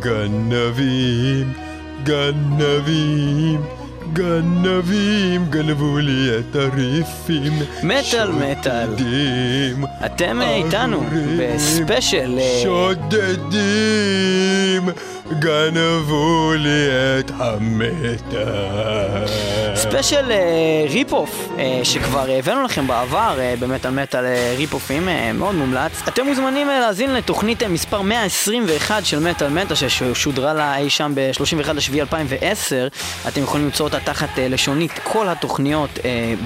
גנבים, גנבים, גנבים, גנבו לי את הריפים. מטאל, מטאל. שודדים. אתם איתנו בספיישל אה, שודדים, גנבו לי את המטאל. ספיישל אה, rip-off אה, שכבר הבאנו לכם בעבר אה, במטאל מטאל אה, ריפ-אופים אה, מאוד מומלץ. אתם מוזמנים להאזין לתוכנית מספר 121 של מטאל מטאל ששודרה לה אי שם ב-31 לשביעי 2010. אתם יכולים למצוא אותה תחת לשונית כל התוכניות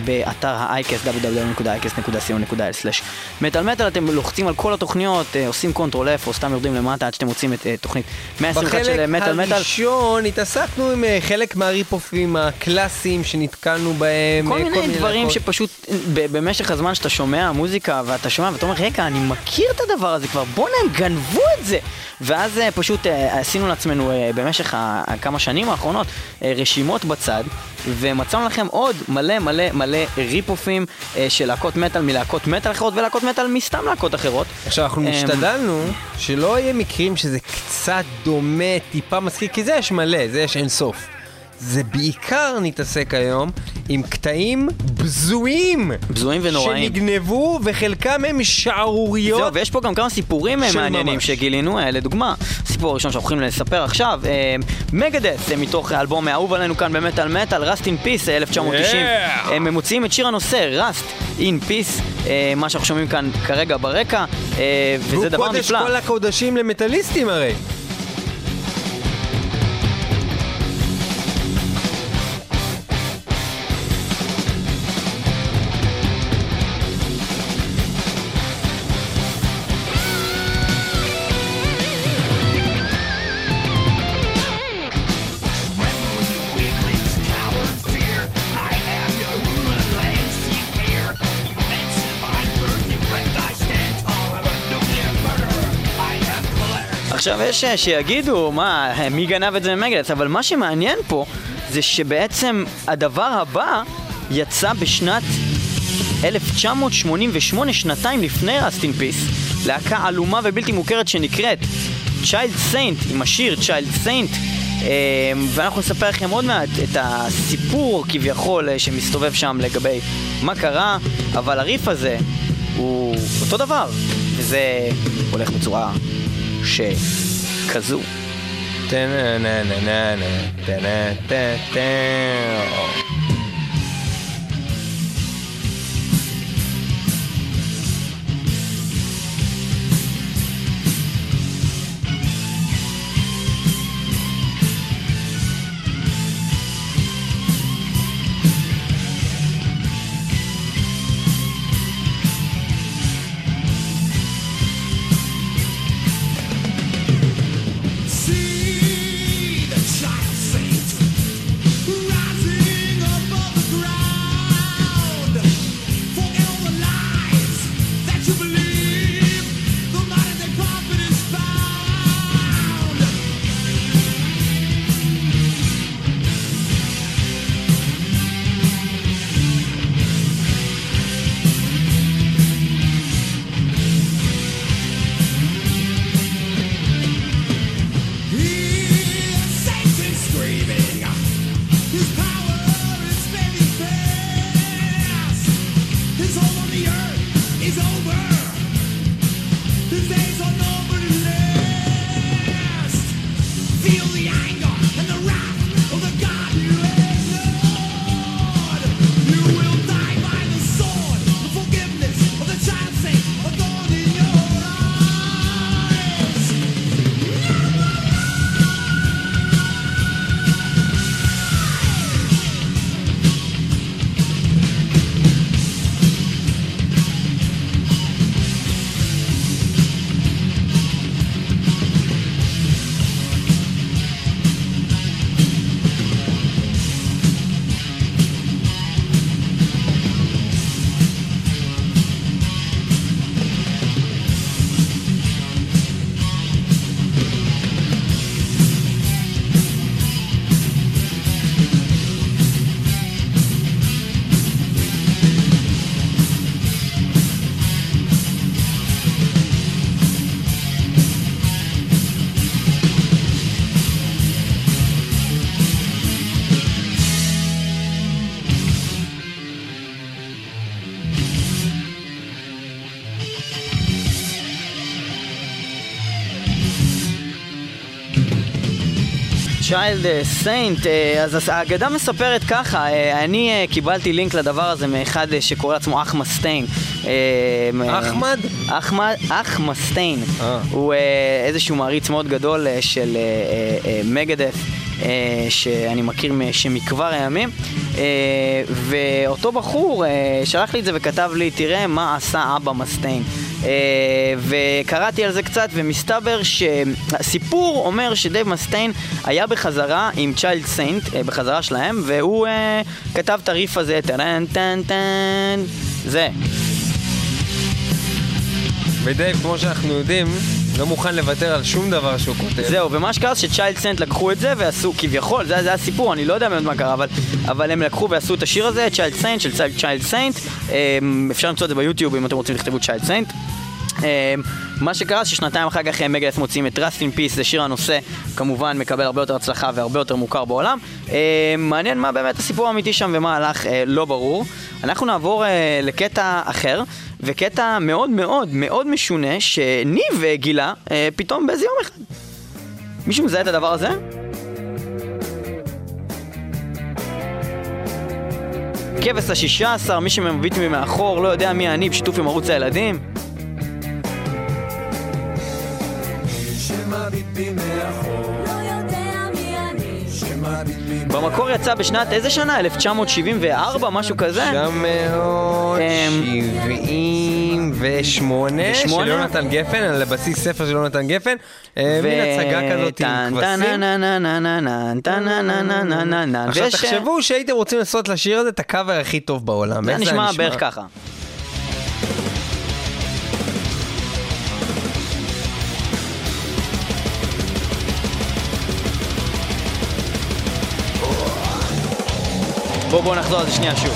באתר ה-iCast www.icast.co.il/מטאל מטאל אתם לוחצים על כל התוכניות, עושים Control F או סתם יורדים למטה עד שאתם מוצאים את תוכנית 121 של אה, בחלק מטאל מטאל. הראשון התעסקנו עם אה, חלק מהריפ-אופים הקלאסיים שנתקלנו בהם. כל אה, מיני דברים. שפשוט ב- במשך הזמן שאתה שומע מוזיקה ואתה שומע ואתה אומר רגע אני מכיר את הדבר הזה כבר בואנה הם גנבו את זה ואז אה, פשוט אה, עשינו לעצמנו אה, במשך ה- הכמה שנים האחרונות אה, רשימות בצד ומצאנו לכם עוד מלא מלא מלא ריפופים אה, של להקות מטאל מלהקות מטאל אחרות ולהקות מטאל מסתם להקות אחרות עכשיו אנחנו אמ, השתדלנו שלא יהיה מקרים שזה קצת דומה, טיפה מזכיר, כי זה יש מלא, זה יש אינסוף. זה בעיקר נתעסק היום עם קטעים בזויים. בזויים ונוראים. שנגנבו וחלקם הם שערוריות. זהו, ויש פה גם כמה סיפורים אה, מעניינים ממש. שגילינו, אה, לדוגמה, הסיפור הראשון שאנחנו הולכים לספר עכשיו, מגדס, מתוך האלבום האהוב עלינו כאן במטאל מטאל, Rust in Peace, 1990, Yeah! הם מוציאים את שיר הנושא, in Peace, אה, מה שאנחנו שומעים כאן כרגע ברקע, אה, וזה דבר והוא קודש נפלא. כל הקודשים למטאליסטים הרי. עכשיו יש אה, שיגידו, מה, מי גנב את זה ממגדס, אבל מה שמעניין פה זה שבעצם הדבר הבא יצא בשנת 1988, שנתיים לפני in Peace, להקה עלומה ובלתי מוכרת שנקראת Child Saint, עם השיר Child Saint, אה, ואנחנו נספר לכם עוד מעט את הסיפור כביכול אה, שמסתובב שם לגבי מה קרה, אבל הריף הזה הוא אותו דבר, וזה הולך בצורה שכזו. צ'יילד סיינט, אה, אז האגדה מספרת ככה, אה, אני אה, קיבלתי לינק לדבר הזה מאחד אה, שקורא לעצמו אחמד מסטיין. אה, אחמד? אחמד, אחמד מסטיין. אה. הוא אה, איזשהו מעריץ מאוד גדול אה, של אה, אה, אה, מגאדת'. אה, שאני מכיר שמכבר הימים אה, ואותו בחור אה, שלח לי את זה וכתב לי תראה מה עשה אבא מסטיין אה, וקראתי על זה קצת ומסתבר שהסיפור אומר שדייב מסטיין היה בחזרה עם צ'יילד סיינט בחזרה שלהם והוא אה, כתב את הריף הזה טן טן טן זה. ודייב, כמו שאנחנו יודעים, לא מוכן לוותר על שום דבר שהוא כותב. זהו, ומה שקרה זה שצ'יילד סיינט לקחו את זה ועשו, כביכול, זה, זה הסיפור, אני לא יודע באמת מה קרה, אבל, אבל הם לקחו ועשו את השיר הזה, צ'יילד סיינט של צ'יילד סיינט, אפשר למצוא את זה ביוטיוב אם אתם רוצים לכתבו צ'יילד סיינט. מה שקרה ששנתיים אחר כך מגלס מוציאים את Rust in Peace, זה שיר הנושא, כמובן מקבל הרבה יותר הצלחה והרבה יותר מוכר בעולם. אה, מעניין מה באמת הסיפור האמיתי שם ומה הלך, אה, לא ברור. אנחנו נעבור אה, לקטע אחר, וקטע מאוד מאוד מאוד משונה, שניב אה, גילה אה, פתאום באיזה יום אחד. מישהו מזהה את הדבר הזה? כבש השישה עשר, מי שמביט ממי מאחור, לא יודע מי אני, בשיתוף עם ערוץ הילדים. במקור יצא בשנת איזה שנה? 1974, משהו כזה? 978 של? יונתן גפן, על בסיס ספר של יונתן גפן. אה, מין הצגה כזאת עם כבשים. עכשיו אה, תחשבו שהייתם רוצים לעשות לשיר הזה את הקאבר הכי טוב בעולם. זה נשמע בערך ככה. בואו בואו נחזור על זה שנייה שוב.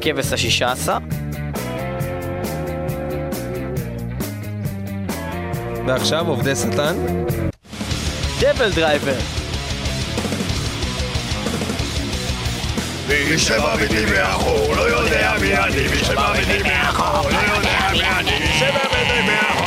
כבש השישה עשר. ועכשיו עובדי שטן. דווילדרייבר. מי לי מאחור לא יודע מי אני מי לי מאחור לא יודע מי אני מי לי מאחור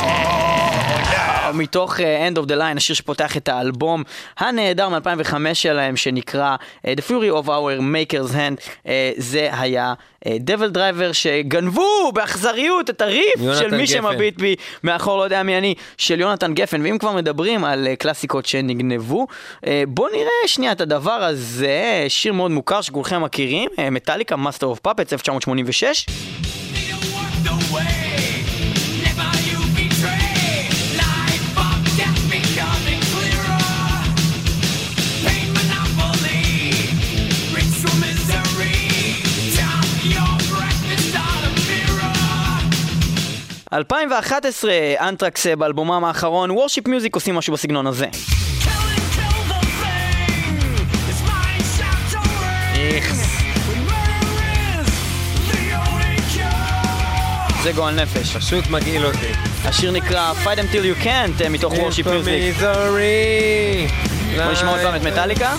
מתוך uh, End of the Line, השיר שפותח את האלבום הנהדר מ-2005 שלהם, שנקרא uh, The Fury of Our Maker's Hand, uh, זה היה uh, Devil Driver, שגנבו באכזריות את הריף של מי. שמביט בי מאחור, לא יודע מי אני, של יונתן גפן. ואם כבר מדברים על uh, קלאסיקות שנגנבו, uh, בואו נראה שנייה את הדבר הזה, שיר מאוד מוכר שכולכם מכירים, מטאליקה, Master of Puppets, 1986. 2011, אנטרקס אה, באלבומם האחרון, Worship Music עושים משהו בסגנון הזה. זה גועל נפש. פשוט מגעיל אותי. השיר נקרא Fight Them Till You Can't אה, מתוך Worship Music. בוא נשמע עוד פעם את מטאליקה.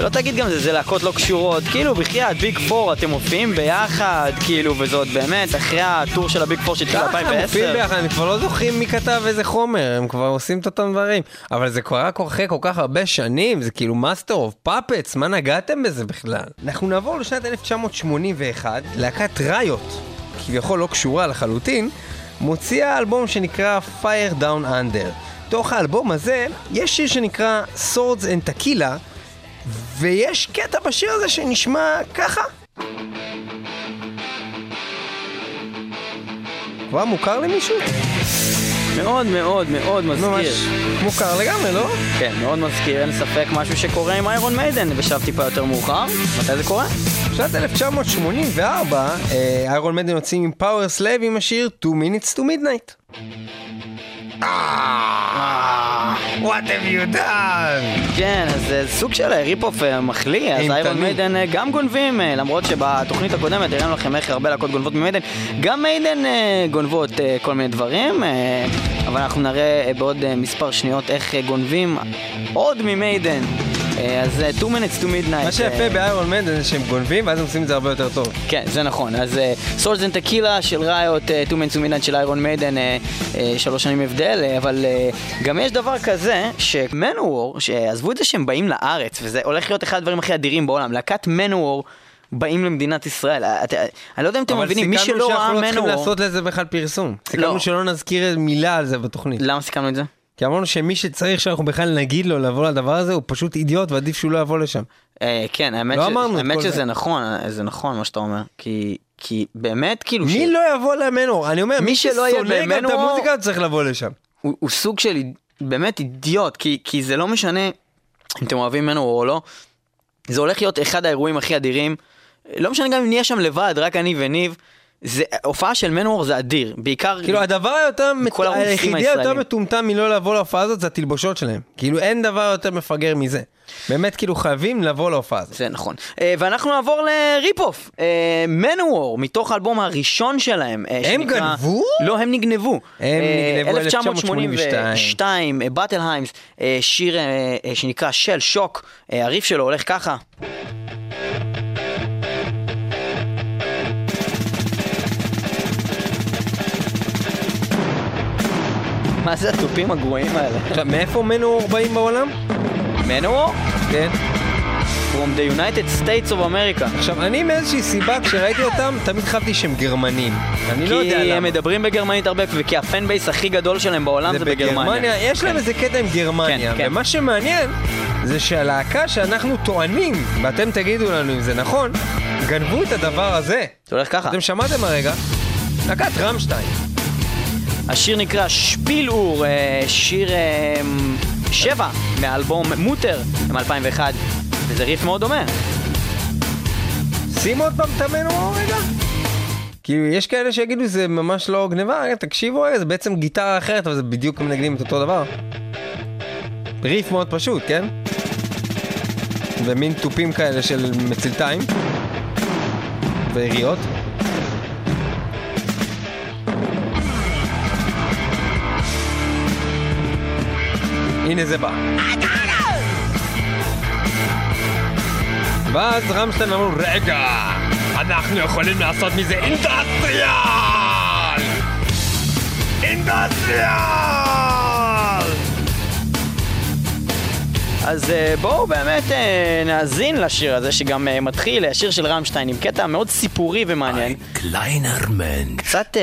ולא תגיד גם זה, זה להקות לא קשורות, כאילו בחייאת Big Four אתם מופיעים ביחד, כאילו, וזאת באמת, אחרי ה tour של ה Big Four שהתחיל ככה הם מופיעים ב-2010. ביחד, אני כבר לא זוכרים מי כתב איזה חומר, הם כבר עושים את אותם דברים. אבל זה קרה אחרי כל כך הרבה שנים, זה כאילו Master of Puppets, מה נגעתם בזה בכלל? אנחנו נעבור לשנת 1981, להקת ריוט, כביכול לא קשורה לחלוטין, מוציאה אלבום שנקרא Fire Down Under. תוך האלבום הזה יש שיר שנקרא Swords and Tequila, ויש קטע בשיר הזה שנשמע ככה. כבר מוכר למישהו? מאוד מאוד מאוד ממש מזכיר. מוכר לגמרי, לא? כן, מאוד מזכיר, אין ספק, משהו שקורה עם איירון מיידן בשלב טיפה יותר מאוחר. מתי זה קורה? בשנת 1984, אה, איירון מיידן יוצאים עם Powerslave עם השיר 2 Minutes to Midnight. What have you done? כן, אז זה סוג של rip-off אה, מחליא, אז. איירון מיידן אה, גם גונבים, אה, למרות שבתוכנית הקודמת הראינו לכם איך הרבה להקות גונבות ממיידן, גם מיידן אה, גונבות אה, כל מיני דברים, אה, אבל אנחנו נראה אה, בעוד אה, מספר שניות איך אה, גונבים עוד ממיידן אה, אז אה, 2 minutes to midnight. מה שיפה אה, באיירון מיידן זה שהם גונבים ואז הם עושים את זה הרבה יותר טוב. כן, זה נכון. אז Swords and Tequila של ריוט, 2 minutes to midnight של איירון מיידן, אה, אה, שלוש שנים הבדל, אה, אבל אה, גם יש דבר כזה, שמנוור, שעזבו את זה שהם באים לארץ, וזה הולך להיות אחד הדברים הכי אדירים בעולם, להקת מנוור. באים למדינת ישראל, אה, את- אני לא יודע אם אתם מבינים, מי אבל סיכמנו שלא שאנחנו ראה לא צריכים מנוור, לעשות לזה בכלל פרסום. סיכמנו לא. שלא נזכיר מילה על זה בתוכנית. למה סיכמנו את זה? כי אמרנו שמי שצריך שאנחנו בכלל נגיד לו לבוא לדבר הזה הוא פשוט אידיוט ועדיף שהוא לא יבוא לשם. אה, כן, האמת, לא ש... האמת שזה זה. נכון, זה נכון מה שאתה אומר, כי, כי באמת כאילו, מי ש... לא יבוא למנור? אני אומר, מי מי שלא יהיה גם את המוזיקה צריך לבוא לשם. הוא, הוא סוג של באמת אידיוט, כי, כי זה לא משנה אם אתם אוהבים ממנו או לא, זה הולך להיות אחד האירועים הכי אדירים, לא משנה גם אם נהיה שם לבד, רק אני וניב, זה, הופעה של מנוור זה אדיר, בעיקר, כאילו הדבר היותר, הרוסים היחידי. היותר מטומטם מלא לבוא להופעה הזאת זה התלבושות שלהם. כאילו אין דבר יותר מפגר מזה. באמת כאילו חייבים לבוא להופעה הזאת. זה נכון. אה, ואנחנו נעבור ל rip-off, מנוור, מתוך האלבום הראשון שלהם. אה, הם שנקרא- גנבו? לא, הם נגנבו. הם אה, נגנבו 1982, Battle Hymns, אה, שיר אה, אה, שנקרא Shell Shock, אה, הריף שלו הולך ככה. מה זה התופים הגרועים האלה? מאיפה מנוור באים בעולם? מנוור? כן. From the United States of America. עכשיו, אני מאיזושהי סיבה, כשראיתי אותם, תמיד חשבתי שהם גרמנים. אני לא יודע כי למה. הם מדברים בגרמנית הרבה, וכי הפן בייס הכי גדול שלהם בעולם זה בגרמניה. יש להם איזה קטע עם גרמניה, כן, כן. ומה שמעניין זה שהלהקה שאנחנו טוענים, ואתם תגידו לנו אם זה נכון, גנבו את הדבר הזה. זה הולך ככה. אתם שמעתם הרגע? להקת רמשטיין. השיר נקרא שפילאור, אה, שיר אה, שבע מהאלבום מוטר מ-2001, וזה ריף מאוד דומה. שימו עוד פעם את המנור רגע. כאילו, יש כאלה שיגידו זה ממש לא גניבה, רגע, תקשיבו זה בעצם גיטרה אחרת, אבל זה בדיוק מנגנים את אותו דבר. ריף מאוד פשוט, כן? ומין תופים כאלה של מצלתיים. ויריות. הנה זה בא. ואז רמשטיין אמרו, רגע, אנחנו יכולים לעשות מזה אינדסטריאל! אינדסטריאל! אז אה, בואו באמת אה, נאזין לשיר הזה, שגם אה, מתחיל, השיר של רמשטיין, עם קטע מאוד סיפורי ומעניין. קצת.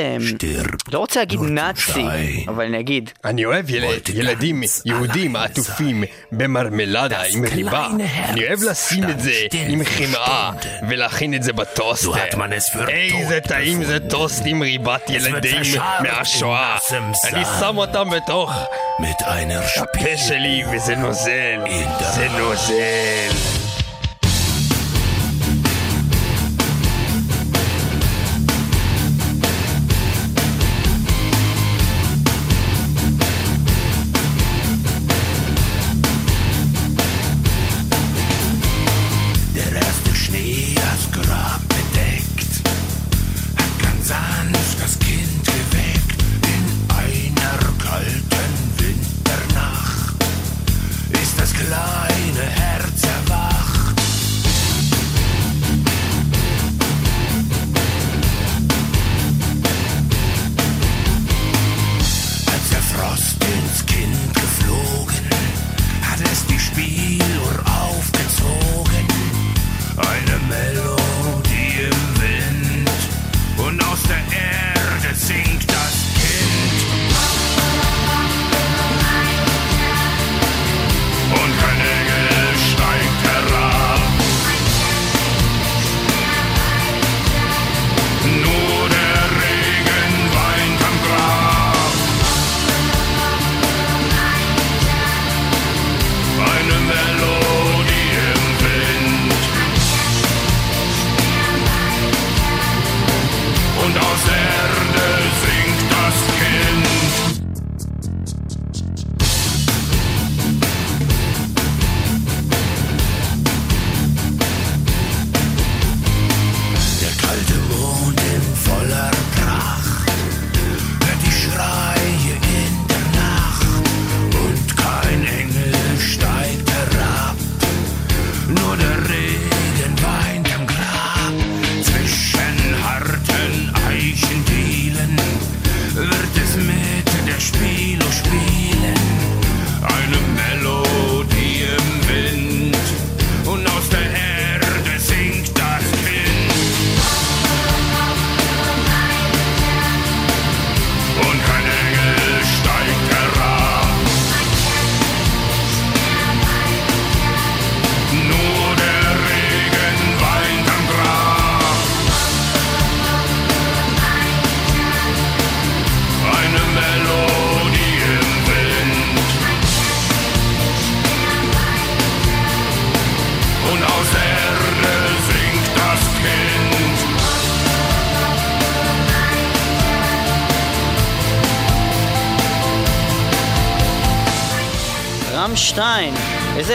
לא רוצה להגיד נאצי. אבל אני אגיד, אני אוהב ילדים יהודים עטופים במרמלדה עם ריבה. אני אוהב לשים את זה עם חמאה. ולהכין את זה בטוסטר. איזה טעים זה. טוסט עם ריבת ילדים מהשואה. אני. שם אותם בתוך הפה שלי וזה נוזל. Internet.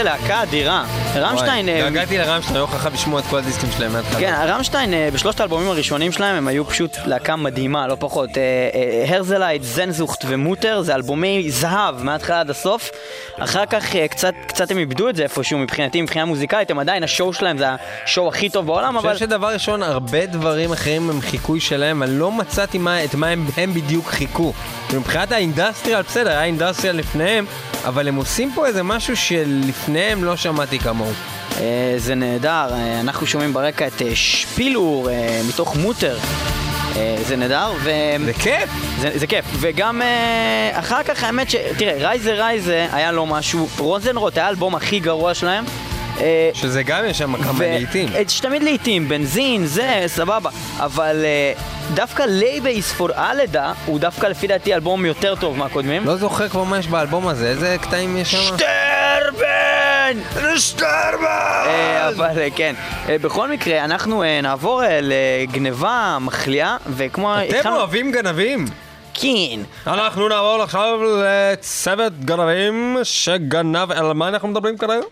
להקה אדירה. רמשטיין... אה, התגעגעתי לרמשטיין, לא חכם לשמוע את כל הדיסקים שלהם מההתחלה. כן, רמשטיין, אה, בשלושת האלבומים הראשונים שלהם הם היו פשוט להקה מדהימה, לא פחות. אה, אה, Herzeleid, Sehnsucht ו Mutter זה אלבומי זהב מההתחלה עד הסוף. אחר כך אה, קצת, קצת הם איבדו את זה איפשהו מבחינתי, מבחינה מוזיקלית, הם עדיין, השואו שלהם זה השואו הכי טוב בעולם, אני אבל... חושב שדבר ראשון, הרבה דברים אחרים הם חיקוי שלהם, אני לא מצאתי מה, את מה הם, הם בדיוק חיקו. מבחינת ה industrial, בסדר, היה industrial לפניהם, אבל הם עושים פה איזה משהו שלפניהם לא שמעתי כמוהו. אה, זה נהדר, אה, אנחנו שומעים ברקע את אה, Spieluhr מתוך Mutter. זה נהדר, ו... זה כיף! זה, זה כיף, וגם אחר כך האמת ש... תראה, Reise, Reise היה לו משהו, Rosenrot היה האלבום הכי גרוע שלהם. אה, שזה גם יש שם כמה להיטים. ו- שתמיד להיטים, Benzin, זה, סבבה. אבל אה, דווקא Liebe ist für alle da הוא דווקא לפי דעתי אלבום יותר טוב מהקודמים. לא זוכר כבר מה יש באלבום הזה, איזה קטעים יש שם? שטרבן! שטרמן! אה, אבל אה, כן, אה, בכל מקרה, אנחנו אה, נעבור אה, לגניבה מחליאה, וכמו... אתם אוהבים גנבים? כן. אנחנו נעבור עכשיו לצוות גנבים שגנב, על מה אנחנו מדברים כרגע?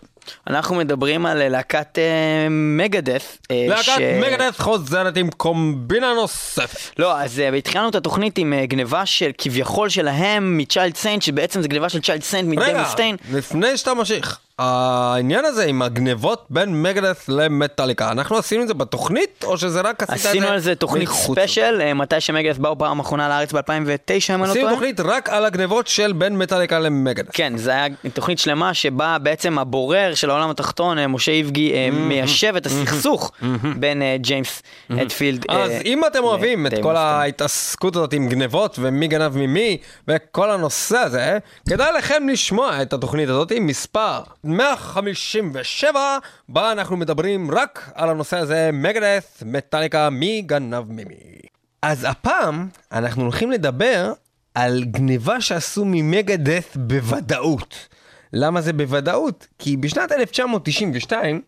אנחנו מדברים על אה, להקת אה, מגדף. אה, להקת מגדס חוזרת עם קומבינה נוספת. לא, אז התחלנו את התוכנית עם גניבה של כביכול שלהם מצ'יילד סיינט, שבעצם זה גניבה של צ'יילד סיינט מדייב רגע, מסטיין. לפני שאתה ממשיך, העניין הזה עם הגנבות בין מגדס למטאליקה, אנחנו עשינו את זה בתוכנית, או שזה רק עשית את זה עשינו על זה תוכנית? ספיישל, אה, מתי שמגדת' באו פעם אחרונה לארץ ב-2009, אם אני לא עשינו טועה. תוכנית רק על הגנבות של בין מטאליקה למגדס. כן, זה היה תוכנית שלמה שבה בעצם הבורר של העולם התחתון, אה, משה איבגי, אה, מיישב את הסכסוך בין ג'יימס הטפילד. אה, אז אם אתם אוהבים את כל. ההתעסקות הזאת עם גנבות ומי גנב ממי וכל הנושא הזה, כדאי לכם לשמוע את התוכנית הזאת עם מספר 157, בה אנחנו מדברים רק על הנושא הזה, מגדס, מטאליקה, מי גנב ממי. אז הפעם אנחנו הולכים לדבר על גניבה שעשו ממגדס בוודאות. למה זה בוודאות? כי בשנת 1992 אה,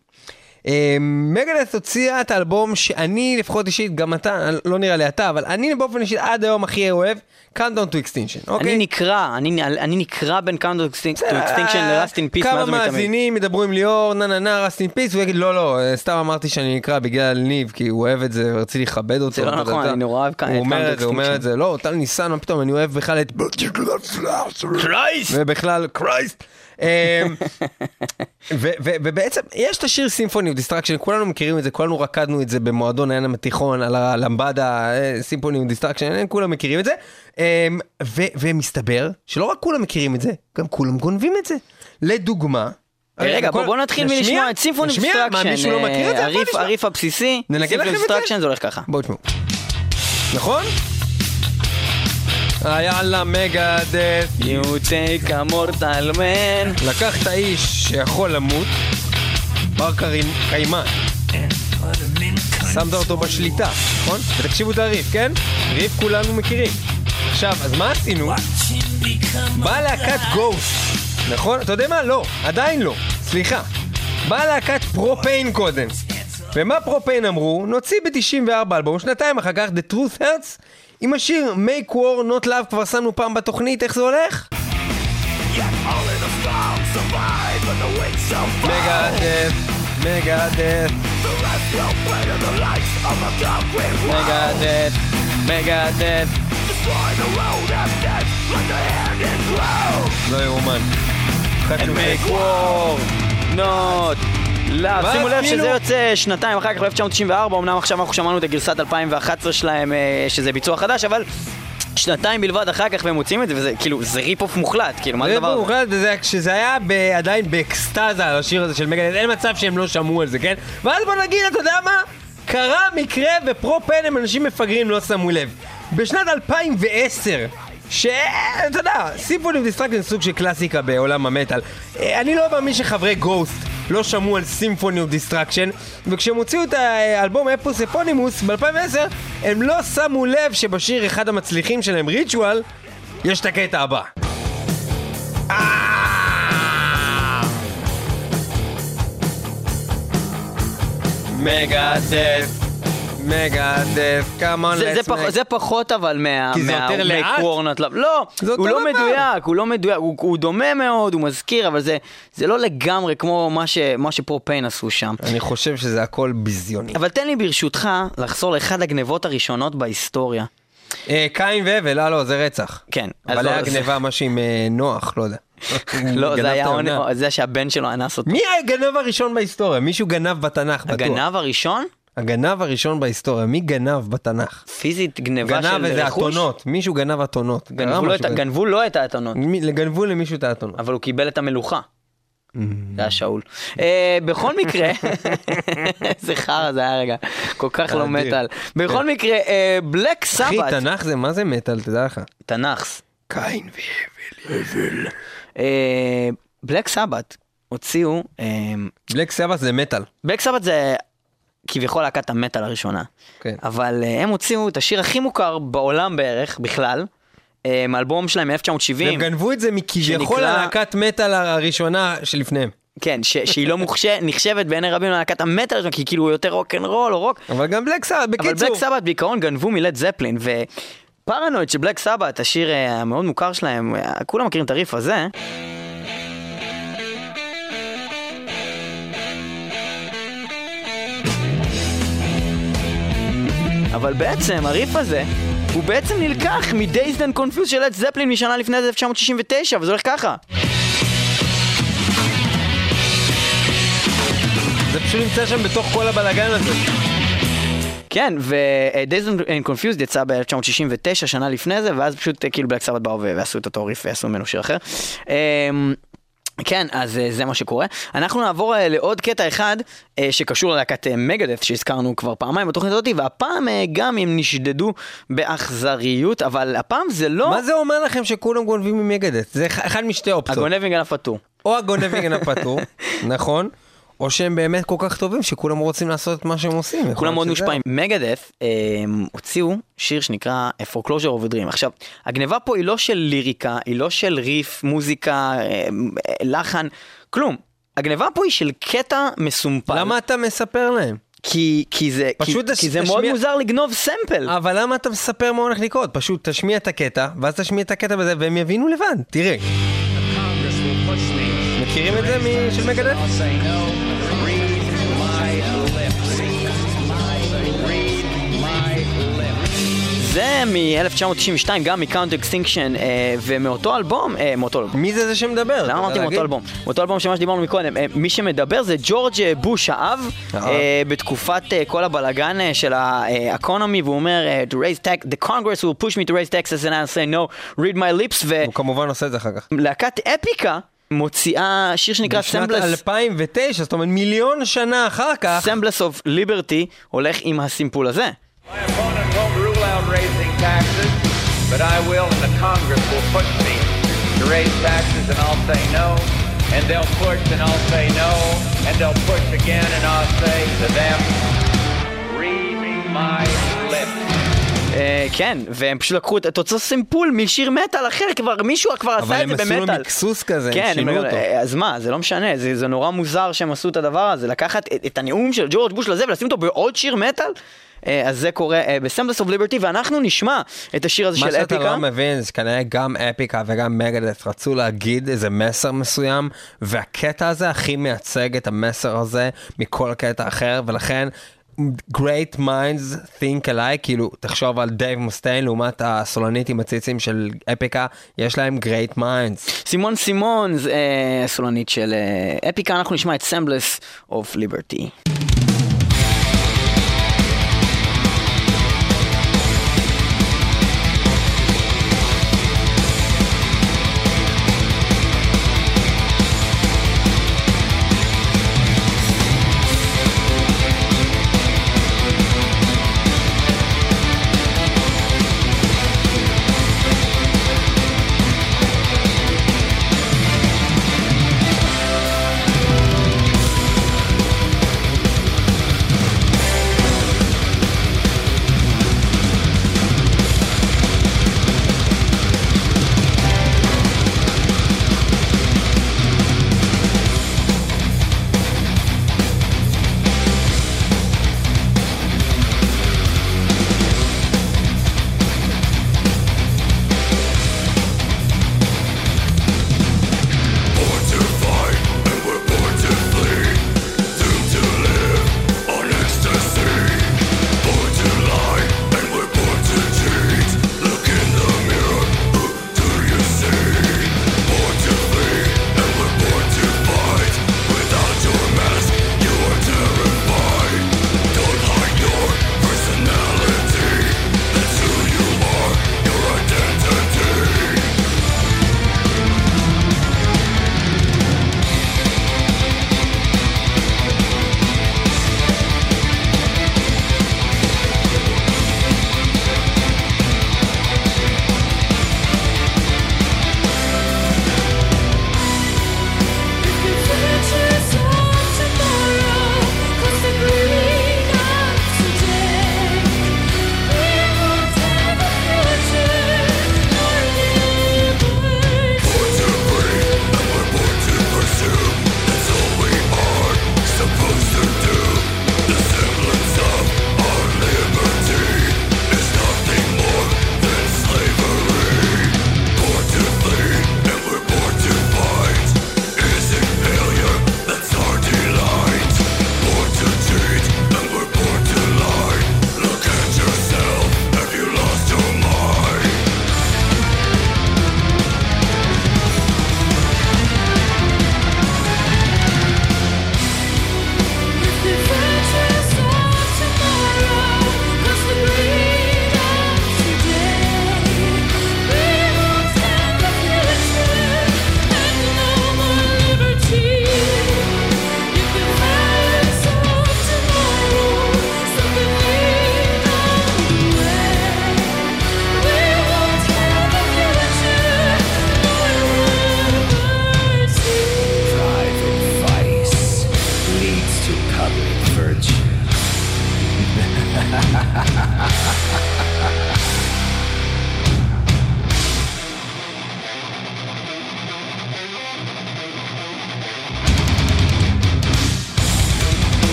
מגדס הוציאה את האלבום שאני לפחות אישית, גם אתה, לא נראה לי אתה, אבל אני באופן אישי עד היום הכי אוהב, Countdown to Extinction, אוקיי? אני נקרע, אני אני נקרע בין Count to Extinction ל Rust in Peace כמה. מאזינים ידברו עם ליאור, נה נה נה, Rust in Peace, הוא יגיד לא לא, אה, סתם אמרתי שאני נקרע בגלל ניב, כי הוא אוהב את זה, ורציתי לכבד אותו. זה לא נכון. אני נורא אוהב את הוא אומר את זה, הוא אומר. את זה, לא, טל ניסן, מה פתאום, אני אוהב בכלל את... ובכלל, Christ. אמ, ובעצם יש את השיר Symphony of Destruction, כולנו מכירים את זה, כולנו רקדנו את זה במועדון הים התיכון על הלמבדה, Symphony of Destruction, כולם מכירים את זה. אמ, ומסתבר שלא רק כולם מכירים את זה, גם כולם גונבים את זה. לדוגמה, רגע, כל- בוא נתחיל? מלשמוע את Symphony לא זה? בוא הריף הבסיסי, Symphony? Destruction זה הולך ככה. בואו תשמעו. נכון? היה לה מגדס, You take a mortal man. לקח את האיש שיכול למות, בר קיימא, שמת אותו בשליטה, נכון? ותקשיבו את הריף, כן? ריף כולנו מכירים. עכשיו, אז מה עשינו? באה להקת גוסט, נכון? אתה יודע מה? לא, עדיין לא, סליחה. באה להקת פרופיין קודם. ומה פרופיין אמרו? נוציא ב-94 אלבום, שנתיים אחר כך, The Truth Hurts, עם השיר Make War Not Love, כבר שמנו פעם בתוכנית, איך זה הולך? מגדת', מגדת', מגדת', מגדת'. לא יאומן. And make war, not לא, שימו לב שזה יוצא שנתיים אחר כך, ב-1994, אמנם עכשיו אנחנו שמענו את הגרסת 2011 שלהם, אה, שזה ביצוע חדש, אבל שנתיים בלבד אחר כך והם מוצאים את זה, וזה כאילו, זה rip-off מוחלט, כאילו, מה זה זה הדבר הזה? מוחלט, וזה כשזה היה ב- עדיין באקסטזה על השיר הזה של מגדת', אין מצב שהם לא שמעו על זה, כן? ואז בוא נגיד, אתה יודע מה? קרה מקרה ופרו-פיין הם אנשים מפגרים, לא שמו לב. בשנת 2010, שאתה יודע, Symphony Destruction סוג של קלאסיקה בעולם המטאל. אה, אני לא מאמין שחברי גוסט לא שמעו על Symphony of Destruction, וכשהם הוציאו את האלבום Opus Eponymous ב-2010, הם לא שמו לב שבשיר אחד המצליחים שלהם, Ritual, יש את הקטע הבא. מגדף, מגדף, כמון זה, זה, פח, זה פחות אבל מה... כי זה מה- יותר לאט? לא, הוא לא. מדויק, הוא לא מדויק, הוא, הוא דומה מאוד, הוא מזכיר, אבל זה, זה לא לגמרי כמו מה, ש, מה שפרו-פיין עשו שם. אני חושב שזה הכל ביזיוני. אבל תן לי ברשותך לחזור לאחד הגנבות הראשונות בהיסטוריה. אה, קין והבל, אה לא, זה רצח. כן. אז אבל לא, היה זה- גניבה משהו עם אה, נוח, לא יודע. לא, זה היה. עונה- זה שהבן שלו אנס אותו. מי הגנב הראשון בהיסטוריה? מישהו גנב בתנ"ך, בטוח. הגנב הראשון? הגנב הראשון בהיסטוריה, מי גנב בתנ"ך? פיזית גנבה של גנב איזה רכוש? אתונות, מישהו גנב אתונות. גנבו משהו את. גנבו לו את האתונות, מי- גנבו למישהו את האתונות. אבל הוא קיבל את המלוכה. זה היה שאול. אה, בכל מקרה, איזה חרא זה היה רגע, כל כך לא. מטאל. בכל מקרה, בלק אחי, סבת, תנ"ך זה, מה זה מטאל, תדע לך. תנ"כס, קין והבל. בלק סבת הוציאו, בלק סבאס זה מטאל. בלק סבת זה כביכול להקת המטאל הראשונה, כן. אבל אה, הם הוציאו את השיר הכי מוכר בעולם בערך, בכלל, אה, מאלבום שלהם מ-1970. והם גנבו את זה מכביכול שנקרא- הלהקת מטאל הראשונה שלפניהם. כן, ש- שהיא לא מוחש- נחשבת בעיני רבים ללהקת המטאל, שלהם, כי היא כאילו יותר רוקנרול או רוק, אבל גם בלק אבל בקיצור. בלק סבת בעיקרון גנבו מלד זפלין, ופרנואיד של בלק סבת, השיר אה, המאוד מוכר שלהם, כולם מכירים את הריף הזה. אבל בעצם הריף הזה, הוא בעצם נלקח מ-Dazed and Confused של לד זפלין משנה לפני זה 1969, וזה הולך ככה. זה פשוט נמצא שם בתוך כל הבלאגן הזה. כן, ו-Days and Confused יצא ב-1969, שנה לפני זה, ואז פשוט אה, כאילו בלק סבת באו ועשו את אותו ריף ועשו ממנו שיר אחר. כן, אז אה, זה מה שקורה. אנחנו נעבור אה, לעוד קטע אחד אה, שקשור ללהקת מגדף שהזכרנו כבר פעמיים בתוכנית הזאת, והפעם גם הם נשדדו באכזריות, אבל הפעם זה לא מה זה אומר לכם שכולם גונבים ממגדס? זה אח- אחד משתי אופציות. הגונב מגנב פטור. או הגונב מגנב פטור, נכון? או שהם באמת כל כך טובים שכולם רוצים לעשות את מה שהם עושים. כולם מאוד מושפעים. מגדף אה, הוציאו שיר שנקרא A Foreclosure of a Dream. עכשיו, הגניבה פה היא לא של ליריקה, היא לא של ריף, מוזיקה, אה, לחן, כלום. הגניבה פה היא של קטע מסומפל. למה אתה מספר להם? כי, כי, זה, כי, פשוט כי תש- זה מאוד תשמיע- מוזר לגנוב סמפל. אבל למה אתה מספר מה הולך לקרות? פשוט תשמיע את הקטע, ואז תשמיע את הקטע בזה, והם יבינו לבד. תראה. מכירים את זה של מגדת'? זה מ-1992, גם מ Count Extinction, ומאותו אלבום, אה, מאותו אלבום. מי זה זה שמדבר? למה אמרתי מאותו? אלבום? מאותו אלבום שמה שדיברנו מקודם, אה, מי שמדבר זה ג'ורג' אה, בוש האב. אה, בתקופת אה, כל הבלגן אה, של ה economy, והוא אומר, אה, to raise tax, the Congress will push me to raise taxes and I'll say no, read my lips, הוא כמובן עושה את זה אחר כך. ולהקת אפיקה מוציאה שיר שנקרא בשנת Semblance 2009, זאת אומרת מיליון שנה אחר כך, Semblance of Liberty, הולך עם הסימפול הזה. My opponent won't rule out raising taxes, but I will, and the Congress will push me to raise taxes, and I'll say no. And they'll push, and I'll say no. And they'll push again, and I'll say to them, read my lips. אה, כן, והם פשוט לקחו את אותו סימפול משיר מטאל אחר, כבר מישהו כבר אבל עשה את הם זה עשו לו במטאל. מקסוס כזה, הם כן, שינו הם- אותו. אה, אז מה, זה לא משנה, זה, נורא מוזר שהם עשו את הדבר הזה, לקחת את, הנאום של ג'ורג' בוש לזה ולשים אותו בעוד שיר מטאל? אה, אז זה קורה בסמבלס אוף ליברטי, ואנחנו נשמע את השיר הזה מה של שאתה אפיקה. לא מבין זה כנראה גם אפיקה וגם מגדס רצו להגיד איזה מסר מסוים והקטע הזה הכי מייצג את המסר הזה מכל קטע אחר ולכן great minds think alike, כאילו, תחשוב על דייב מוסטיין לעומת הסולנית עם הציצים של אפיקה, יש להם great minds. סימון סימונס, אה, סולנית של אה, אפיקה, אנחנו נשמע את Semblance of Liberty.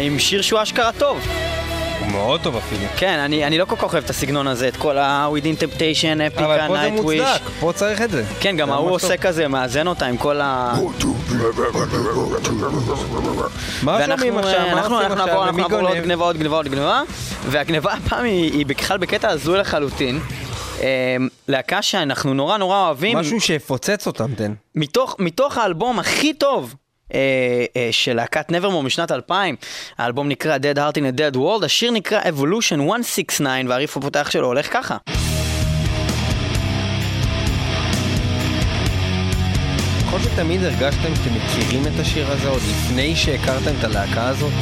עם שיר שהוא אשכרה טוב. הוא מאוד טוב אפילו. כן, אני, אני לא כל כך אוהב את הסגנון הזה, את כל Didn't Temptation, Epica, אבל פה זה Nightwish. מוצדק, פה צריך את זה. כן, גם ההוא עושה. כזה, מאזן אותה עם כל ה... מה שומעים עכשיו? אנחנו? נעבור, אנחנו נעבור לעוד? גניבה, עוד גניבה, עוד גניבה, והגניבה הפעם היא, בכלל בקטע הזוי לחלוטין. אה, להקה שאנחנו נורא נורא אוהבים, משהו שיפוצץ אותם, תן. מתוך, מתוך האלבום הכי טוב אה, אה, של להקת נברמור משנת 2000, האלבום נקרא Dead Heart in a Dead World, השיר נקרא Evolution 169 והריף הפותח שלו הולך ככה. להיות שתמיד הרגשתם שאתם מכירים את השיר הזה עוד לפני שהכרתם את הלהקה הזאת?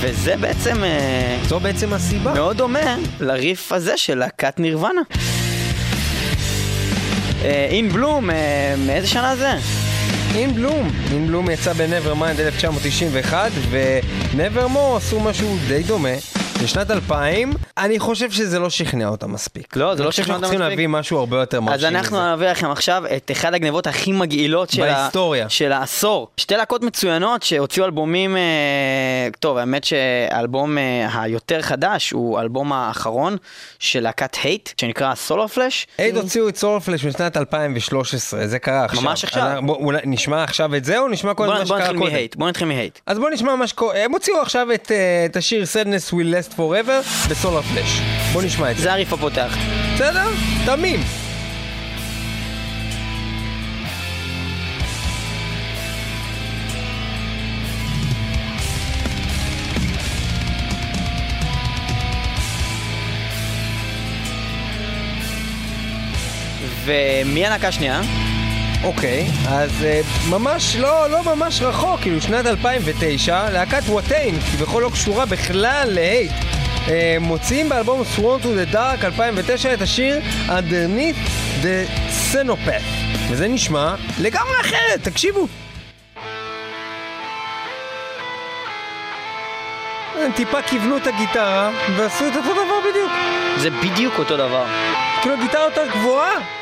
וזה בעצם אה, זו בעצם הסיבה. מאוד דומה לריף הזה של להקת נירוונה. אין בלום, מאיזה שנה זה? אין בלום. אין בלום יצא ב-Nevermind 1991, ו-Nevermore עשו משהו די דומה. בשנת 2000, אני חושב שזה לא שכנע אותם מספיק. לא, זה לא אני חושב שכנע אותם שאנחנו צריכים מספיק. להביא משהו הרבה יותר מרשים. אז אנחנו. נביא לכם עכשיו את אחד הגנבות הכי מגעילות של, בהיסטוריה. של העשור. שתי להקות מצוינות שהוציאו אלבומים, אה... טוב, האמת שהאלבום אה, היותר חדש הוא האלבום האחרון של להקת הייט, שנקרא סולו פלאש. אייד הוציאו את סולפלש בשנת 2013, זה קרה עכשיו. ממש עכשיו. אנחנו- בוא, אולי נשמע עכשיו את זה, או נשמע קודם בוא, מה שקרה נתחיל קודם? מהייט, בוא נתחיל מהייט. אז בוא נשמע מה שקורה. הם הוציאו עכשיו את, אה, את השיר Sadness will last forever בסולר פלאש. בוא נשמע את זה. זה הריף הפותח. בסדר? תמים. ומי הלהקה השנייה? אוקיי, אז אה, ממש לא, לא ממש רחוק, כאילו שנת 2009, להקת וואטיין, כביכול לא קשורה בכלל להייט. אה, מוציאים באלבום Sworn to the Dark 2009 את השיר Underneath the Xenopath וזה נשמע לגמרי אחרת, תקשיבו הם טיפה כיוונו את הגיטרה ועשו את אותו דבר בדיוק זה בדיוק אותו דבר. כאילו גיטרה יותר גבוהה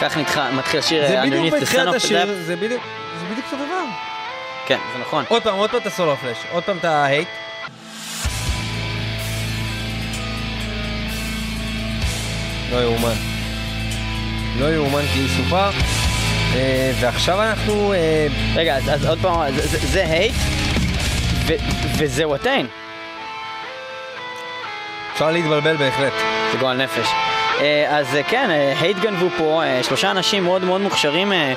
כך מתחיל השיר זה בדיוק Underneath the Sun of Death. זה בדיוק זה בדיוק אותו דבר כן, זה נכון. עוד פעם, עוד פעם את הסולו פלאש, עוד פעם את ההייט. לא יאומן. לא יאומן כי יסופר. אה, ועכשיו אנחנו... אה, רגע, אז, אז עוד פעם, זה- Hate, וזה Watain. אפשר להתבלבל בהחלט. זה גועל נפש. אה, אז אה, כן, אה, Hate גנבו פה, אה, שלושה אנשים מאוד מאוד מוכשרים אה,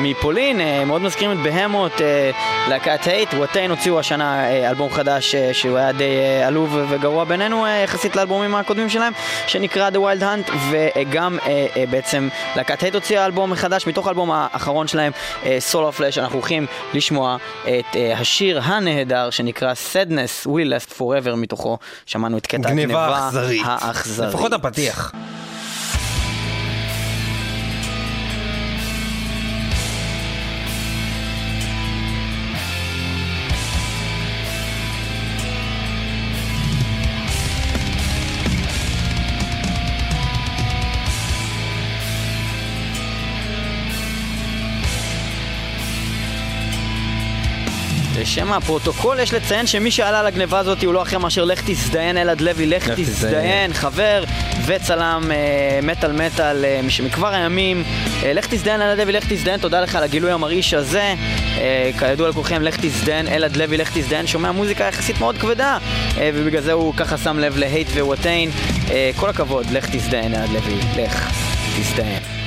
מפולין, אה, מאוד מזכירים את Behemoth, אה, להקת Hate, Watain הוציאו השנה אה, אלבום חדש אה, שהוא היה די אה, עלוב וגרוע בינינו אה, יחסית לאלבומים הקודמים שלהם, שנקרא The Wild Hunt, וגם אה, אה, בעצם להקת הייט הוציאה אלבום חדש, מתוך האלבום האחרון שלהם, סולו פלאש, אנחנו הולכים לשמוע את אה, השיר הנהדר שנקרא Sadness We Last Forever, מתוכו שמענו את קטע גניבה הגניבה אכזרית. האכזרית. לפחות הפתיח. לשם הפרוטוקול יש לציין שמי שעלה לגניבה הזאת הוא לא אחר מאשר לך תזדיין אלעד לוי, לך תזדיין. חבר וצלם אה, מטאל מטאל אה, שמכבר הימים. אה, לך תזדיין אלעד לוי, לך תזדיין, תודה לך על הגילוי המרעיש הזה. כידוע לכולכם, לך תזדיין אלעד לוי, לך תזדיין, שומע מוזיקה יחסית מאוד כבדה, ובגלל זה הוא ככה שם לב להייט ווואטיין. כל הכבוד, לך תזדיין אלעד לוי, לך תזדיין.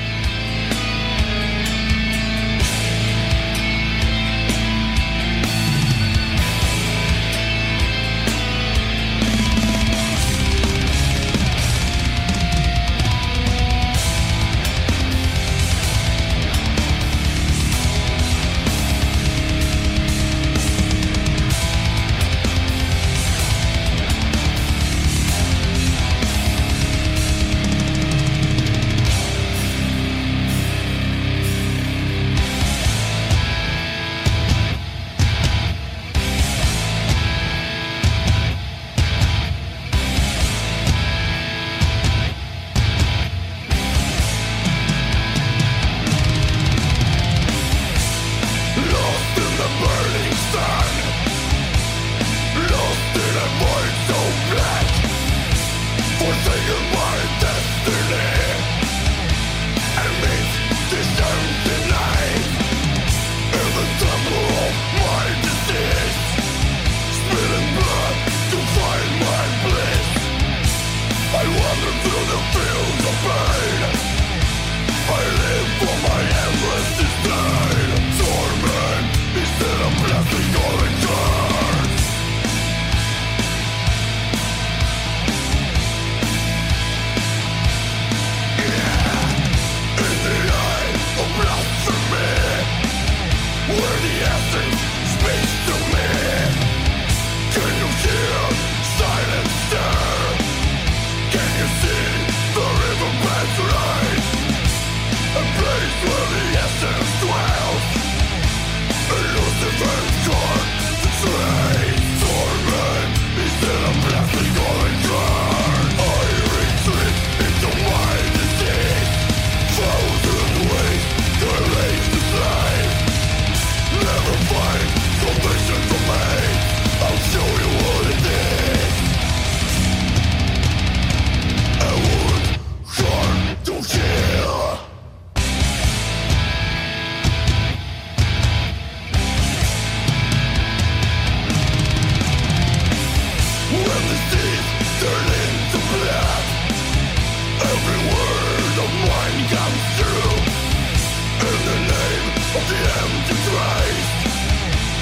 am disgraced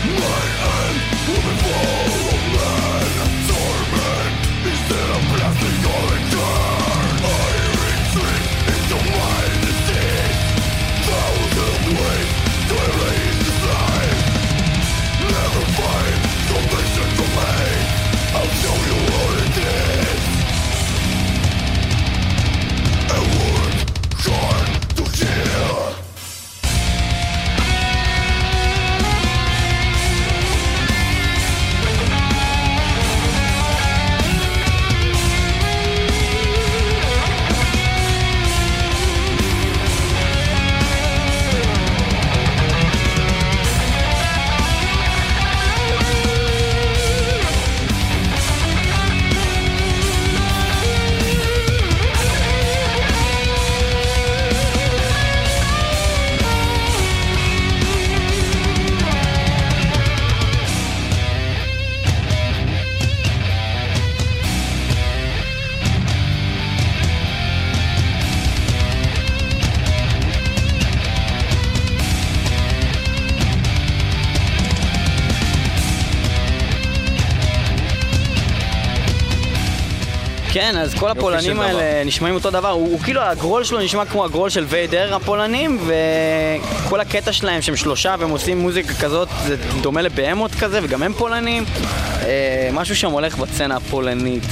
My end will be full. כן, אז כל הפולנים האלה נשמעים אותו דבר. הוא, הוא כאילו, הגרול שלו נשמע כמו הגרול של ויידר הפולנים, וכל הקטע שלהם שהם שלושה והם עושים מוזיקה כזאת, זה דומה לבהמות כזה, וגם הם פולנים. אה, משהו שם הולך בצנה הפולנית.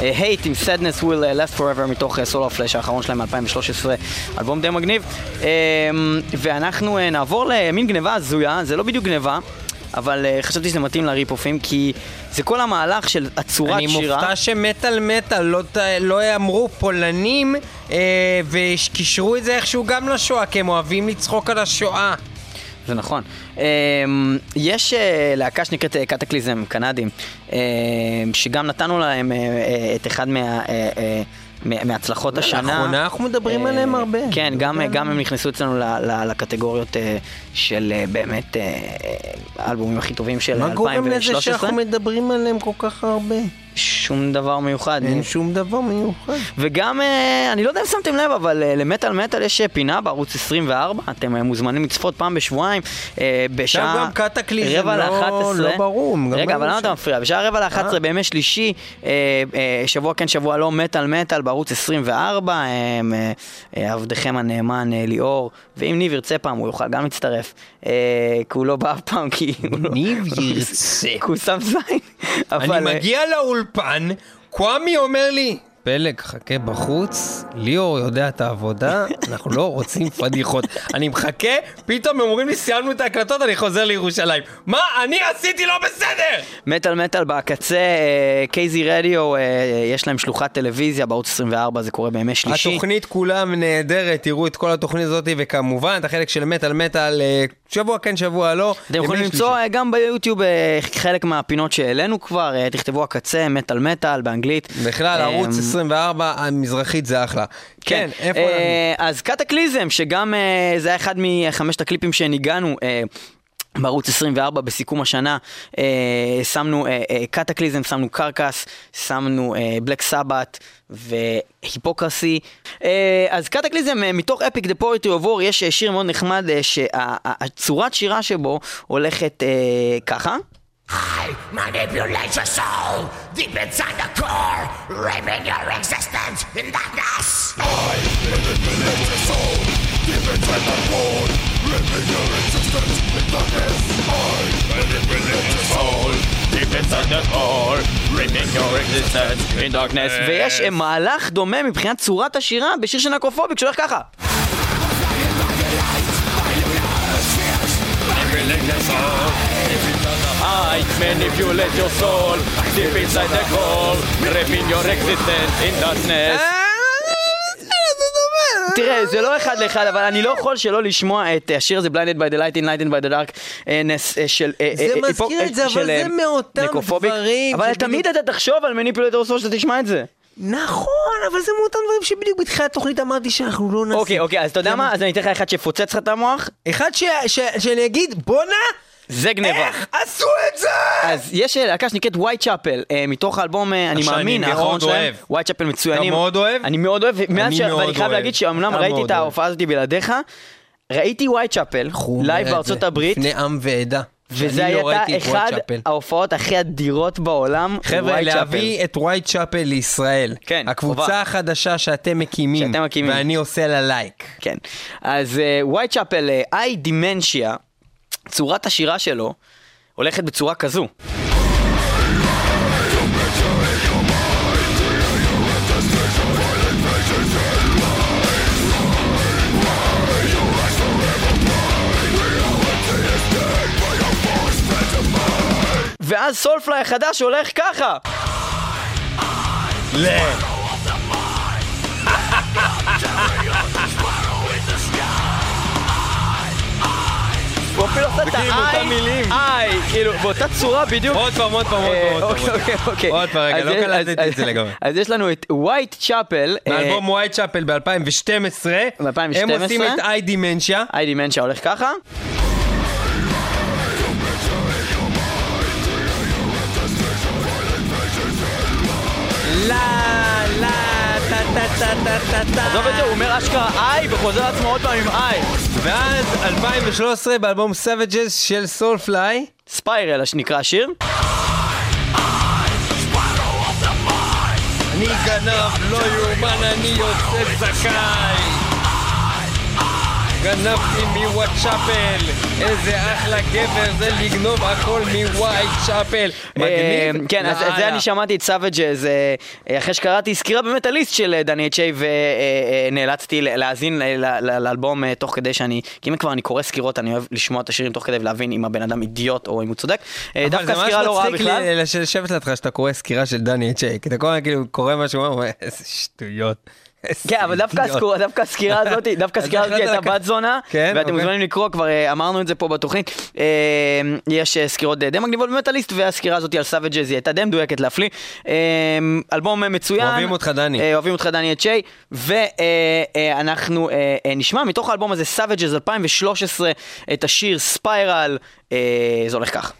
אה, Hate עם Sadness will uh, last forever מתוך סולו פלאש האחרון שלהם מ-2013, אלבום די מגניב. אה, ואנחנו אה, נעבור למין גניבה הזויה, זה לא בדיוק גניבה. אבל uh, חשבתי שזה מתאים לריפופים, כי זה כל המהלך של הצורת אני שירה. מופתע שמטאל מטאל לא, לא אמרו פולנים אה, וקישרו את זה איכשהו גם לשואה, כי הם אוהבים לצחוק על השואה. זה נכון. אמ, יש אה, להקה שנקראת אה, קטקליזם, קנדים, שגם נתנו להם אה, אה, את אחד מה... מה- מהצלחות השנה. לאחרונה אנחנו מדברים אה, עליהם הרבה. כן, גם, גם הם נכנסו אצלנו ל- ל- לקטגוריות אה, של אה, באמת האלבומים הכי טובים של מה 2013. גורם לזה שאנחנו מדברים עליהם כל כך הרבה? שום דבר מיוחד. אין שום דבר מיוחד. וגם, אה, אני לא יודע אם שמתם לב, אבל אה, למטאל מטאל יש אה, פינה בערוץ 24, אתם מוזמנים לצפות פעם בשבועיים, בשעה גם קטקליזם רבע לא- לאחת עשרה. לא ברור, רגע, היו אבל למה. אתה מפריע? בשעה רבע לאחת עשרה בימי שלישי, שבוע כן, שבוע לא, מטאל מטאל בערוץ 24, אה, אה, אה, עבדכם הנאמן ליאור, ואם ניב ירצה פעם הוא יוכל גם להצטרף, כי הוא לא בא אף פעם, כי הוא לא... ניב ירצה. כי הוא שם זין. אני מגיע לאולפן, קוואמי אומר לי, פלג, חכה בחוץ, ליאור יודע את העבודה, אנחנו לא רוצים פדיחות. אני מחכה, פתאום הם אומרים לי, סיימנו את ההקלטות, אני חוזר לירושלים. מה אני עשיתי לא בסדר? מטאל מטאל בקצה, אה, קייזי רדיו, אה, יש להם שלוחת טלוויזיה בערוץ 24, זה קורה בימי שלישי. התוכנית כולה נהדרת, תראו את כל התוכנית הזאת, וכמובן את החלק של מטאל מטאל, אה, שבוע כן, שבוע לא. אתם יכולים למצוא שלישי. אה, גם ביוטיוב אה, חלק מהפינות שהעלינו כבר, אה, תכתבו הקצה, מטאל מטאל באנגלית. בכלל, ערוץ 24, המזרחית זה אחלה. כן, איפה אנחנו? אז קטקליזם, שגם זה היה אחד מחמשת הקליפים שניגענו. בערוץ 24 בסיכום השנה אה, שמנו אה, אה, Kataklysm, שמנו Carcass, שמנו אה, Black Sabbath ו Hypocrisy. אה, אז Kataklysm אה, מתוך Epic The Poetry of War יש אה, שיר מאוד נחמד אה, שהצורת שירה שבו הולכת אה, ככה. I manipulate your soul deep inside the core, raping your existence in darkness. I manipulate your soul deep inside the core, raping your existence in darkness. I manipulate your soul deep inside the core, raping your existence in darkness. ויש אה, מהלך דומה מבחינת צורת השירה בשיר של נקרופוביק שהולך ככה. Manipulate your soul deep inside the core, raping your existence in darkness. תראה, זה לא אחד לאחד, אבל אני לא יכול שלא לשמוע את השיר הזה, Blinded by the Light in Light by the Dark, אה, אה, של... אה, זה אה, מזכיר את זה, אבל זה אה, מאותם. דברים אבל תמיד אתה תחשוב על מניפולטור סול שאתה תשמע את זה. נכון, אבל זה מאותם דברים שבדיוק בתחילת התוכנית אמרתי שאנחנו לא נעשה. אוקיי, אוקיי, אז אתה יודע מה? אז אני אתן לך אחד שיפוצץ לך את המוח. אחד שאני אגיד, בואנה, זה גניבה. איך עשו את זה? אז יש אה, להקה שנקראת ווייט צ'אפל, מתוך האלבום, אה, אני מאמין, האחרון שלהם. אוהב. ווייט צ'אפל מצוינים. אתה מאוד אוהב? אני מאוד אוהב, מאז ש... ואני חייב אוהב. להגיד שאומנם ראיתי את. ההופעה הזאת בלעדיך, ראיתי Whitechapel, live בארצות הברית, לפני עם ועדה. וזה לא הייתה את אחד. ההופעות הכי אדירות בעולם, חבר'ה. להביא את Whitechapel לישראל. כן, הקבוצה חובה. החדשה שאתם מקימים. שאתם מקימים. ואני עושה לה לייק. כן. אז Whitechapel, I, Dementia, צורת השירה שלו הולכת בצורה כזו. ואז סולפליי החדש הולך ככה. ל... הוא אפילו עושה את. איי, כאילו, באותה צורה בדיוק. עוד פעם, עוד פעם, עוד פעם. אוקיי, אוקיי, אוקיי. עוד פעם, רגע, לא קלטתי את זה לגמרי. אז יש לנו את ווייט צ'אפל. מאלבום ווייט צ'אפל ב-2012. ב-2012. הם עושים את איי דימנשיה. איי דימנשיה הולך ככה. לה, לה, טה טה טה טה טה. עזוב את זה, הוא אומר אשכרה איי, וחוזר לעצמו עוד פעם עם איי. ואז 2013 באלבום סavages של סולפליי. ספיירל, שנקרא השיר. אני גנב, לא יאומן, אני יוסף זכאי. גנבתי מוואטשאפל, איזה אחלה גבר זה לגנוב הכל מווייט צ'אפל. אה, מגניב. כן, אז זה. אני שמעתי את סאבג'ז אחרי שקראתי סקירה במטאליסט של אה, דני אצ'יי ונאלצתי להאזין לאלבום אה, תוך כדי שאני, כי אם כבר אני קורא סקירות אני אוהב לשמוע את השירים תוך כדי ולהבין אם הבן אדם אידיוט או אם הוא צודק. אה, דווקא סקירה לא רעה אבל זה ממש בכלל. מצחיק לשבת לידך שאתה קורא סקירה של דני אצ'יי, כי אתה כל הזמן כאילו קורא משהו, איזה שטויות. כן, אבל דווקא אידיוט." הסקור- דווקא הסקירה הזאת, דווקא הסקירה הזאת הייתה בת זונה, כן, ואתם אוקיי. מוזמנים לקרוא, כבר אה, אמרנו את זה פה בתוכנית. אה, יש אה, סקירות די מגניבות ב Metalist, והסקירה הזאת על Savages היא הייתה די מדויקת להפליא. אלבום מצוין. אוהבים אותך, דני. אוהבים אותך דני אצ'יי, ואנחנו נשמע מתוך האלבום הזה, Savages 2013, את השיר Spiral, זה הולך כך.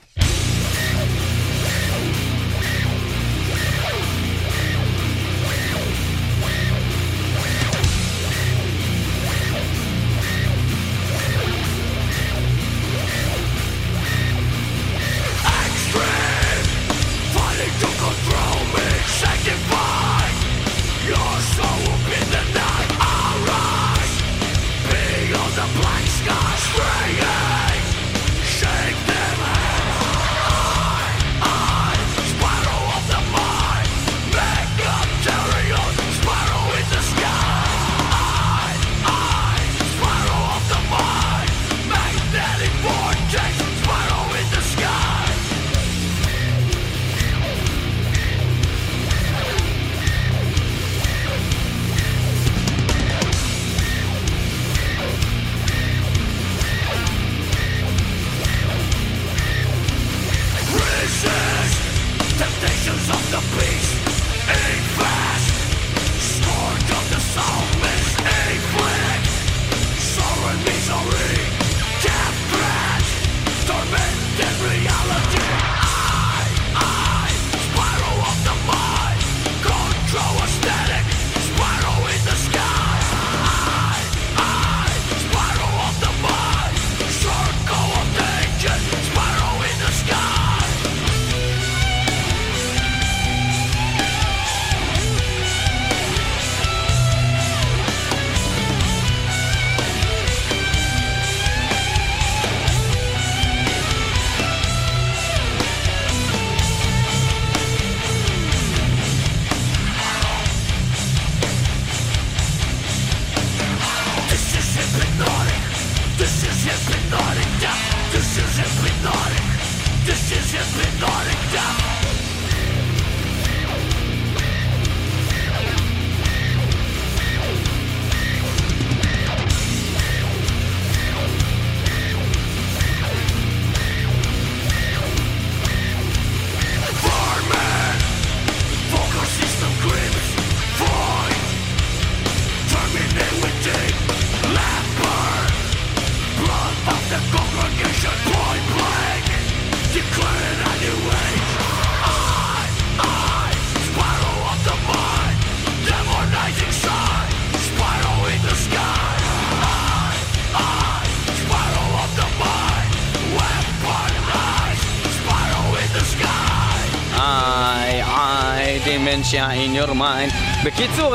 דימנשיה in your mind. בקיצור,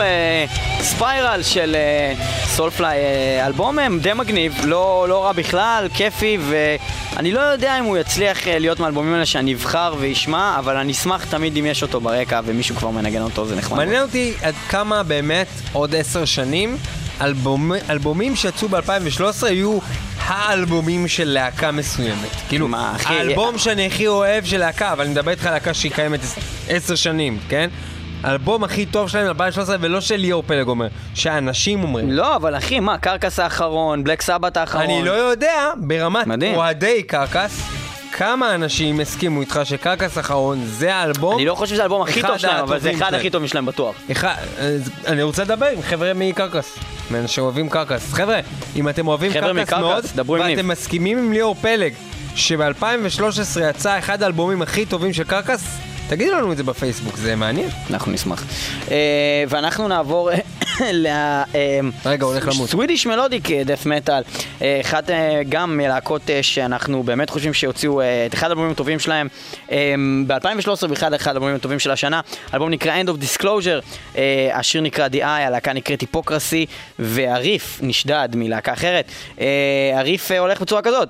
ספיירל של סולפליי, אלבום אה, די מגניב, לא, לא רע בכלל, כיפי, ואני לא יודע אם הוא יצליח אה, להיות מהאלבומים האלה שאני אבחר ואשמע, אבל אני אשמח תמיד אם יש אותו ברקע ומישהו כבר מנגן אותו, זה נחמד. מעניין אותי עד כמה באמת עוד עשר שנים אלבומ, אלבומים שיצאו ב-2013 יהיו האלבומים של להקה מסוימת. כאילו, מה, אחי? האלבום שאני הכי אוהב של להקה, אבל אני מדבר איתך על להקה שהיא קיימת עש- עשר שנים, כן? האלבום הכי טוב שלהם ב-2013 ולא של ליאור פלג אומר, שאנשים אומרים. לא, אבל אחי, מה, קרקס האחרון, בלק סבת האחרון. אני לא יודע ברמת. אוהדי קרקס, כמה אנשים הסכימו איתך שקרקס האחרון זה האלבום. אני לא חושב שזה האלבום הכי טוב שלהם, אבל זה אחד. הכי טובים שלהם בטוח. אחד, אני רוצה לדבר עם חבר'ה מקרקס, מאנשים שאוהבים קרקס. חבר'ה, אם אתם אוהבים קרקס מאוד. ואתם מסכימים עם ליאור פלג, שב-2013 יצא אחד האלבומים הכי טובים של קרקס, תגידו לנו את זה בפייסבוק, זה מעניין. אנחנו נשמח. אה, ואנחנו נעבור רגע, הולך למות. סווידיש מלודיק דף מטאל, אחת אה, גם מלהקות אה, שאנחנו באמת חושבים שהוציאו אה, את אחד האלבומים הטובים שלהם ב-2013 בכלל אחד האלבומים הטובים של השנה, האלבום נקרא End of Disclosure, אה, השיר נקרא The Eye, הלהקה נקראת היפוקרסי, והריף נשדד מלהקה אחרת. אה, הריף אה, הולך בצורה כזאת.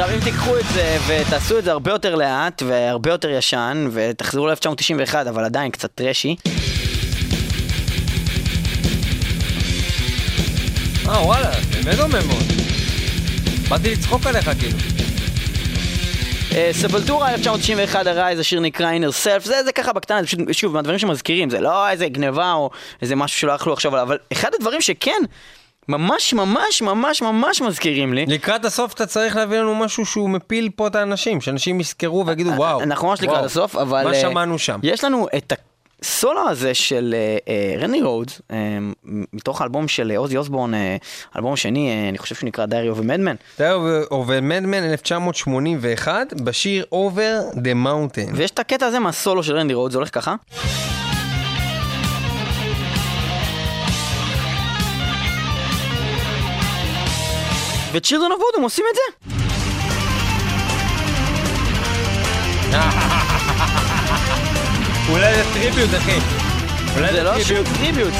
עכשיו אם תיקחו את זה ותעשו את זה הרבה יותר לאט והרבה יותר ישן ותחזרו ל-1991 אבל עדיין קצת טרשי אה, וואלה, באמת דומה מאוד. באתי לצחוק עליך כאילו. אה, סבלטורה 1991 הרייז, השיר נקרא inner self, זה, זה ככה בקטנה, זה פשוט, שוב, מהדברים שמזכירים, זה לא איזה גניבה או איזה משהו שלא יכלו לחשוב עליו, אבל אחד הדברים שכן, ממש ממש ממש ממש מזכירים לי, לקראת הסוף אתה צריך להביא לנו משהו שהוא מפיל פה את האנשים, שאנשים יזכרו ויגידו וואו. אנחנו ממש לקראת הסוף, אבל... מה אה, שמענו שם? יש לנו את הסולו הזה של אה, אה, רני רודס, אה, מתוך האלבום של אוזי אוסבורן, אה, אלבום שני, אה, אני חושב שהוא נקרא Diary of a Madman, of a Madman 1981 בשיר Over the Mountain. ויש את הקטע הזה מהסולו של רנדי רודס, זה הולך ככה. ו Children of Bodom עושים את זה. אולי זה tribute אחי. זה לא שום tribute,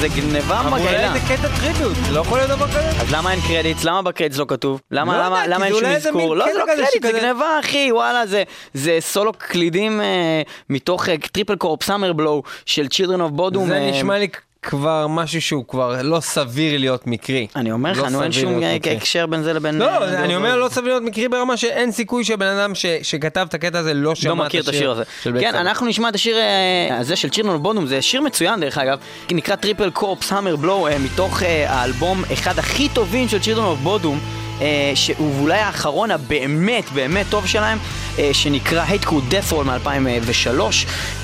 זה- גניבה מגעילה. אולי זה קטע tribute, לא יכול להיות דבר כזה. אז למה אין credits? למה ב credits לא כתוב? למה, לא אין שום אזכור? לא, זה לא קרדיט, זה גניבה, אחי, וואלה, זה, זה סולו קלידים אה, מתוך Triple Corpse Hammerblow של Children of Bodom. זה אה, נשמע לי כבר משהו שהוא כבר לא סביר להיות מקרי. אני אומר לך, לא נו, אין שום. הקשר בין זה לבין... לא, זה- אני אומר לא סביר להיות מקרי ברמה שאין סיכוי שבן אדם ש- שכתב את הקטע הזה לא שמע לא את השיר הזה. כן. אנחנו נשמע את השיר אה, הזה של Children of Bodom, זה שיר מצוין דרך אגב, נקרא Triple Corpse Hammerblow, מתוך אה, האלבום אחד הכי טובים של Children. אה, שהוא אולי האחרון הבאמת באמת טוב שלהם, אה, שנקרא Hate Crew Death Roll מ-2003.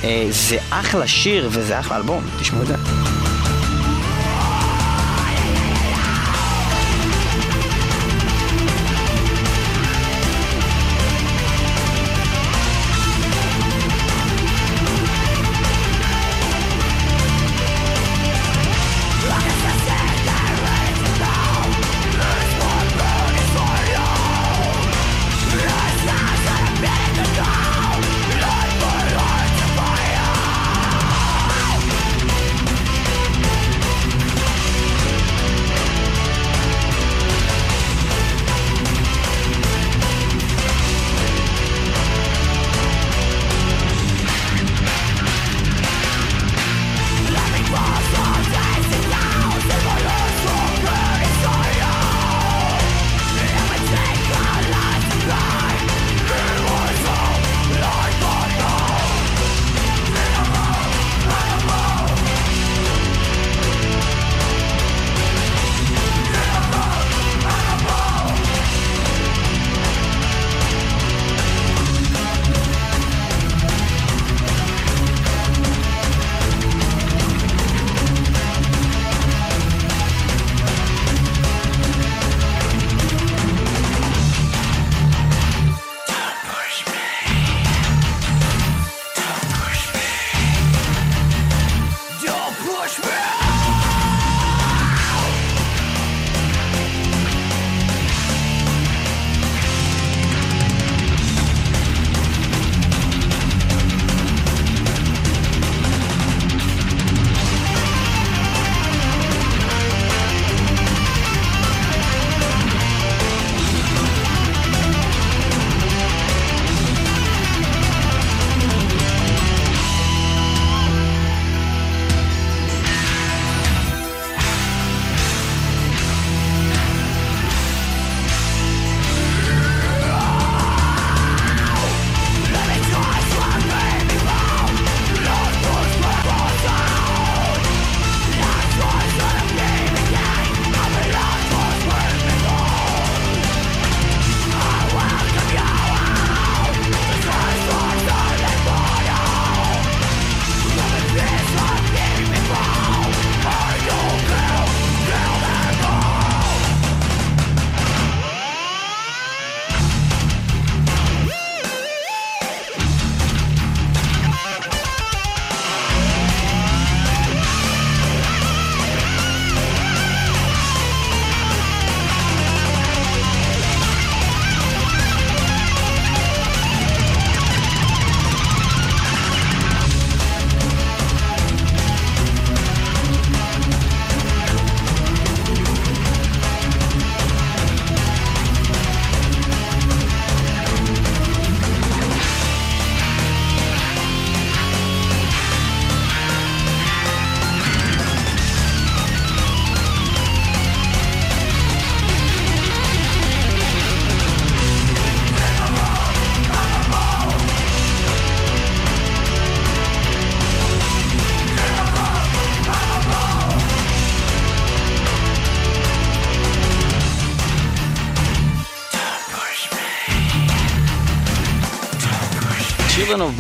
אה, זה אחלה שיר וזה אחלה אלבום, תשמעו את זה.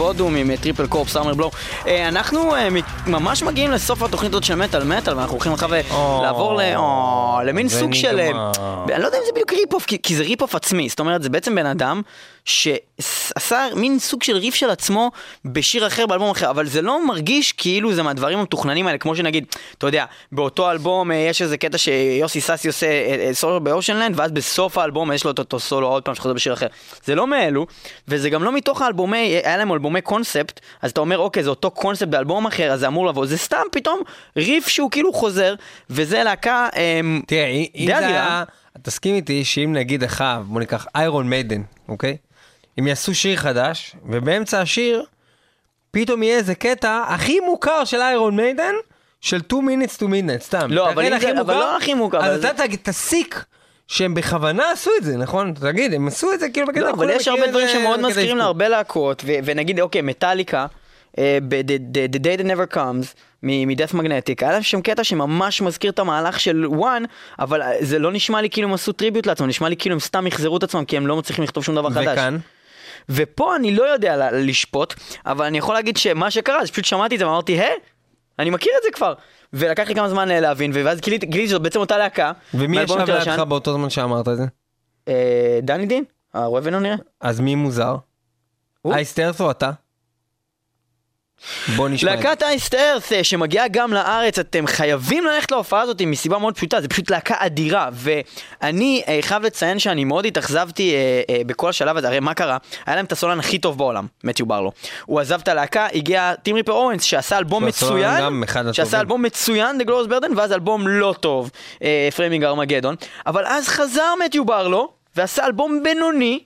Bodom עם Triple Corpse Hammerblow. אנחנו אה, ממש מגיעים לסוף התוכנית הזאת של מטאל מטאל, ואנחנו הולכים עכשיו אה, לעבור למין סוג של... אה. אני לא יודע אם זה בדיוק rip-off, כי זה rip-off עצמי, זאת אומרת, זה בעצם בן אדם שעשה מין סוג של rip של עצמו בשיר אחר, באלבום אחר, אבל זה לא מרגיש כאילו זה מהדברים המתוכננים האלה, כמו שנגיד, אתה יודע, באותו אלבום אה, יש איזה קטע שיוסי סאסי עושה אה, אה, סולו ב Ocean Land, ואז בסוף האלבום יש לו את אותו סולו עוד פעם שחוזר בשיר אחר. זה לא מאלו, וזה גם לא מתוך האלבומי, היה להם אלבומי קונספט, אז אתה אומר, אוקיי, זה אותו קונספט באלבום אחר, אז זה אמור לבוא, זה סתם פתאום ריף שהוא כאילו חוזר, וזה להקה... אמ, תראה, אם זה. היה... תסכים איתי שאם נגיד אחאב, בוא ניקח איירון מיידן, אוקיי? אם יעשו שיר חדש, ובאמצע השיר, פתאום יהיה איזה קטע הכי מוכר של איירון מיידן, של 2 minutes to midnight, סתם. לא, אבל תראה אם זה- אבל מוכר, לא הכי מוכר, אבל אז זה- אתה תגיד- תסיק שהם בכוונה עשו את זה, נכון? תגיד, הם עשו את זה כאילו בקטע, לא, אבל יש הרבה דברים זה שמאוד מזכירים. להרבה להקות, ונגיד, אוקיי, מטאליקה, אה, ב-The The Day That Never Comes, מ-Death Magnetic, היה להם שם קטע שממש מזכיר את המהלך של וואן, אבל אה, זה לא נשמע לי כאילו הם עשו טריביוט לעצמם, נשמע לי כאילו הם סתם יחזרו את עצמם, כי הם לא מצליחים לכתוב שום דבר חדש. וכאן? ופה אני לא יודע לשפוט, אבל אני יכול להגיד שמה שקרה, זה פשוט שמעתי את זה ואמרתי, היי, אני מכיר את זה כבר. ולקח לי כמה זמן אה, להבין, ואז גיליתי גיליתי שזאת בעצם אותה להקה. ומי ישב. לידך באותו זמן שאמרת את זה? אה, דני דין? הרואה ולא נראה. אז מי מוזר? אייסטרס או אתה? בוא נשמע. להקת אייסט ארת אה, שמגיעה גם לארץ, אתם חייבים ללכת להופעה הזאת מסיבה מאוד פשוטה, זה פשוט להקה אדירה, ואני אה, חייב לציין שאני מאוד התאכזבתי אה, אה, בכל השלב הזה, הרי מה קרה? היה להם את הסולן הכי טוב בעולם, מתיו ברלו. הוא עזב את הלהקה, הגיע טים ריפר אוונס שעשה אלבום מצוין. שעשה אלבום מצוין, The Glorious Burden, ואז אלבום לא טוב, Framing Armageddon, אבל אז חזר מתיו ברלו, ועשה אלבום בינוני,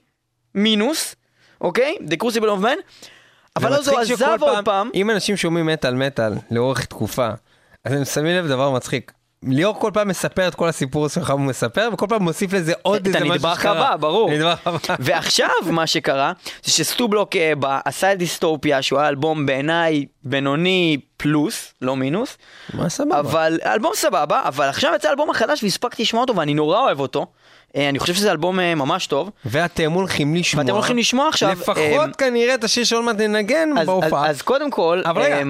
מינוס, אוקיי? The Crucible of Man, אבל אז הוא עזב עוד פעם. אם אנשים שומעים מטאל מטאל לאורך תקופה, אז הם שמים לב דבר מצחיק. ליאור כל פעם מספר את כל הסיפור שלך הוא מספר, וכל פעם מוסיף לזה עוד את איזה משהו שקרה. ברור. הנדבך הבא. ועכשיו מה שקרה זה שסטו בלוק אה, ב- עשה את דיסטופיה שהוא היה אלבום בעיניי בינוני פלוס, לא מינוס, מה סבבה? אבל אלבום סבבה, אבל עכשיו יצא האלבום החדש והספקתי לשמוע אותו ואני נורא אוהב אותו. אה, אני חושב שזה אלבום אה, ממש טוב. ואתם הולכים לשמוע. ואתם הולכים לשמוע עכשיו, לפחות אה, כנראה את השיר שעוד מעט ננגן בהופעה. אז קודם כל, אבל רגע,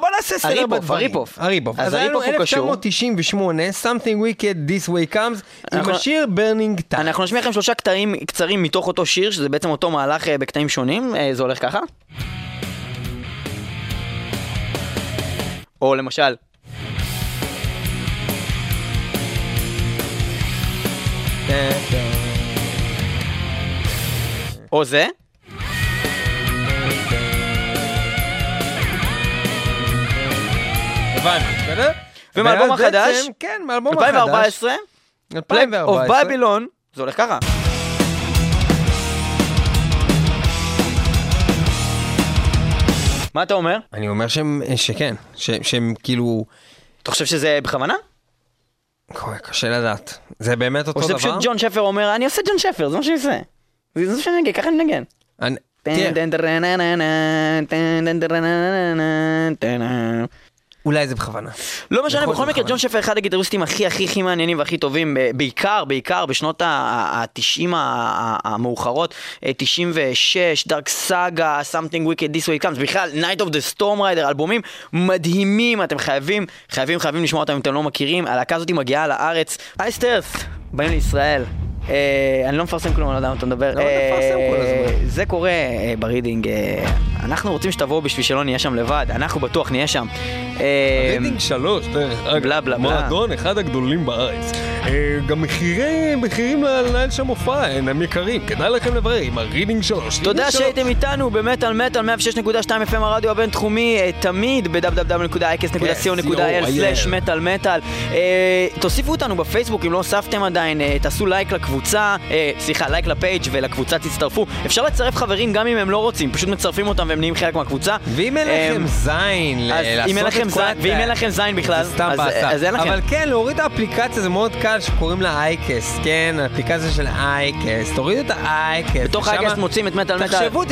בוא נעשה סדר בדברים. ה rip-off. ה rip-off. אז ה rip-off הוא קשור. 1998, Something Wicked This Way Comes, עם השיר Burning Times. אנחנו נשמיע לכם שלושה קטעים קצרים מתוך אותו שיר, שזה בעצם אותו מהלך בקטעים שונים, זה הולך ככה. או למשל, או זה, בסדר? ומאלבום החדש, כן, מאלבום החדש. 2014, Plague 2014. of Babylon, זה הולך ככה. מה אתה אומר? אני אומר שהם, שכן, שהם כאילו, אתה חושב שזה בכוונה? קשה לדעת. זה באמת אותו או שזה דבר? פשוט ג'ון שפר אומר, אני עושה ג'ון שפר, זה מה שאני עושה. זה מה שאני אנגן, ככה אני. אני- תראה, אולי זה בכוונה. לא משנה, בכל מקרה. ג'ון שפר אחד הגיטריסטים הכי הכי הכי מעניינים והכי טובים, ב- בעיקר, בעיקר בשנות ה-90 המאוחרות, אה, 96, Dark Saga, Something Wicked This Way Comes, בכלל, Night of the Storm Rider, אלבומים מדהימים, אתם חייבים, חייבים, חייבים לשמוע אותם אם אתם לא מכירים, הלהקה הזאת מגיעה לארץ. Iced Earth, באים לישראל. אה, אני לא מפרסם כלום, אני לא יודע מה אתה מדבר. למה אתה מפרסם כל אה, הזמן? זה קורה אה, ברידינג, אנחנו רוצים שתבואו בשביל שלא נהיה שם לבד, אנחנו בטוח נהיה שם. רידינג שלוש, דרך אגב, בלה, בלה, בלה. מועדון אחד הגדולים בארץ. גם מחירי, מחירים לנהל שם הופעה, הם יקרים, כדאי לכם לברר עם הרידינג שלוש. תודה רידינג. שהייתם איתנו במטאל מטאל 106.2 FM הרדיו הבינתחומי, תמיד ב-www.icast.co.il/מטאל מטאל. תוסיפו אותנו בפייסבוק אם לא הוספתם עדיין, תעשו לייק לקבוצה, אה, סליחה, לייק לפייג' ולקבוצה תצטרפו. אפשר לצרף חברים גם אם הם לא רוצים, פשוט מצרפים אותם והם נהיים חלק מהקבוצה. ואם אין אה, לכם זין לעשות את כל ואם אין לכם זין בכלל, אז- באסה. אז אין לכם. אבל כן, להוריד את האפליקציה זה מאוד קל שקוראים לה אייקס, כן? האפליקציה של אייקס, תורידו את האייקס. בתוך האגסט מוצאים את מטאל מטאל, תחשבו,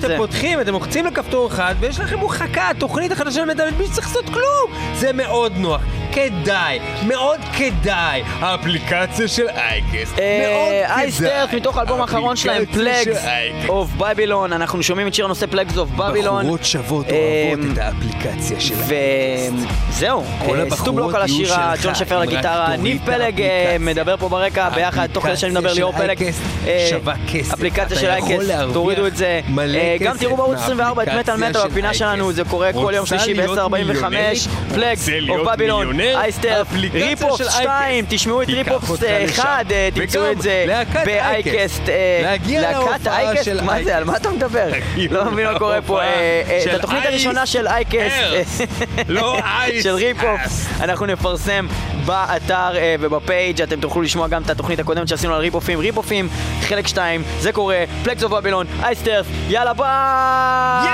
זה. שאתם פותחים, אתם לוחצים לכפתור אחד, ויש לכם הורחקה, תוכנית החדשה של מטאל, בלי שצריך לעשות כלום. זה מאוד נוח. כדאי, מאוד כדאי. האפליקציה של אייקסט, כדאי. אייסטרט מתוך האלבום האחרון שלהם, האפליקציה פלגס. אוף בבילון, אנחנו שומעים את שיר הנושא פלגס אוף בבילון. בחורות שוות אוהבות את האפליקציה של וזהו, אה, הבחורות סטובלוק על השירה, ג'ון שפר תוריד ניב את פלג אה. מדבר פה ברקע ביחד, תוך כדי שאני מדבר ליאור פלג. אה, שווה כסף. אפליקציה של להרוויח תורידו את זה. אה, גם תראו בערוץ 24 את מטאל מטאל, של הפינה שלנו. זה קורה כל יום שלישי להיות ב-10:45, מיליונרית? פלגס אוף בבילון, מיליונר? אייסטר, האפליקציה ריפופס של 2, אייקסט. תשמעו את ריפופס אותך לשם. 1, תמצאו וגם את זה באייקסט. אייקסט. אה, להגיע להופעה אייקסט? של מה זה, על מה אתה מדבר? לא מבין מה קורה פה. אה, אה, את של התוכנית הראשונה של אייקסט. לא אייס. של ריפופ, אנחנו נפרסם באתר אה, ובפייג', אתם תוכלו לשמוע גם את התוכנית הקודמת שעשינו על ריפופים, ריפופים, חלק 2, זה קורה, פלקס אוף בבילון, אייסטרף, יאללה ביי!